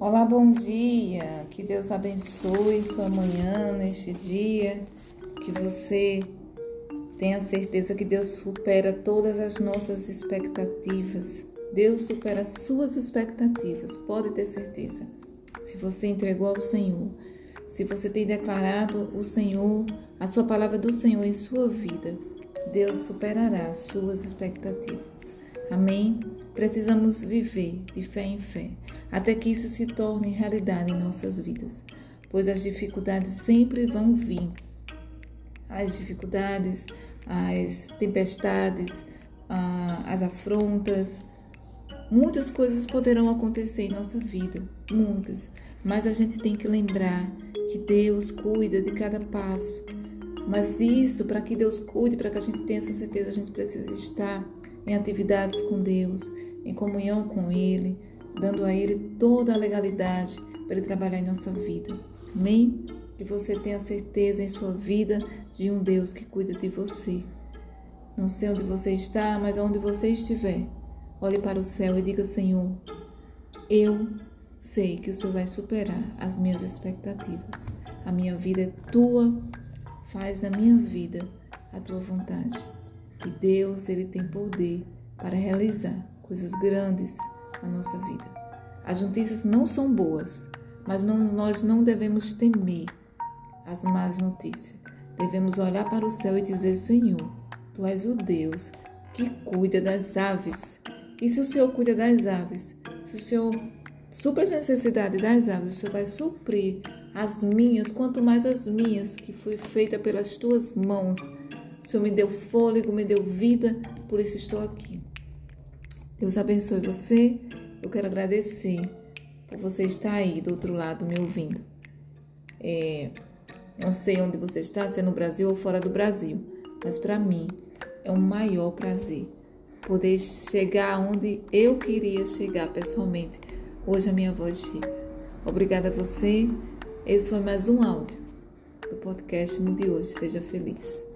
Olá, bom dia. Que Deus abençoe sua manhã neste dia. Que você tenha certeza que Deus supera todas as nossas expectativas. Deus supera as suas expectativas, pode ter certeza. Se você entregou ao Senhor, se você tem declarado o Senhor, a sua palavra do Senhor em sua vida, Deus superará as suas expectativas. Amém? Precisamos viver de fé em fé, até que isso se torne realidade em nossas vidas, pois as dificuldades sempre vão vir. As dificuldades, as tempestades, as afrontas, muitas coisas poderão acontecer em nossa vida, muitas, mas a gente tem que lembrar que Deus cuida de cada passo. Mas isso, para que Deus cuide, para que a gente tenha essa certeza, a gente precisa estar em atividades com Deus, em comunhão com Ele, dando a Ele toda a legalidade para Ele trabalhar em nossa vida. Amém? Que você tenha certeza em sua vida de um Deus que cuida de você. Não sei onde você está, mas onde você estiver, olhe para o céu e diga: Senhor, eu sei que o Senhor vai superar as minhas expectativas. A minha vida é tua, faz na minha vida a tua vontade. Que Deus ele tem poder para realizar coisas grandes na nossa vida. As notícias não são boas, mas não, nós não devemos temer as más notícias. Devemos olhar para o céu e dizer: Senhor, Tu és o Deus que cuida das aves. E se o Senhor cuida das aves, se o Senhor supre as necessidades das aves, o Senhor vai suprir as minhas, quanto mais as minhas, que foi feita pelas tuas mãos Senhor me deu fôlego, me deu vida, por isso estou aqui. Deus abençoe você. Eu quero agradecer por você estar aí do outro lado me ouvindo. É, não sei onde você está, se é no Brasil ou fora do Brasil, mas para mim é um maior prazer poder chegar onde eu queria chegar pessoalmente. Hoje a minha voz chega. Obrigada a você. Esse foi mais um áudio do podcast de hoje. Seja feliz.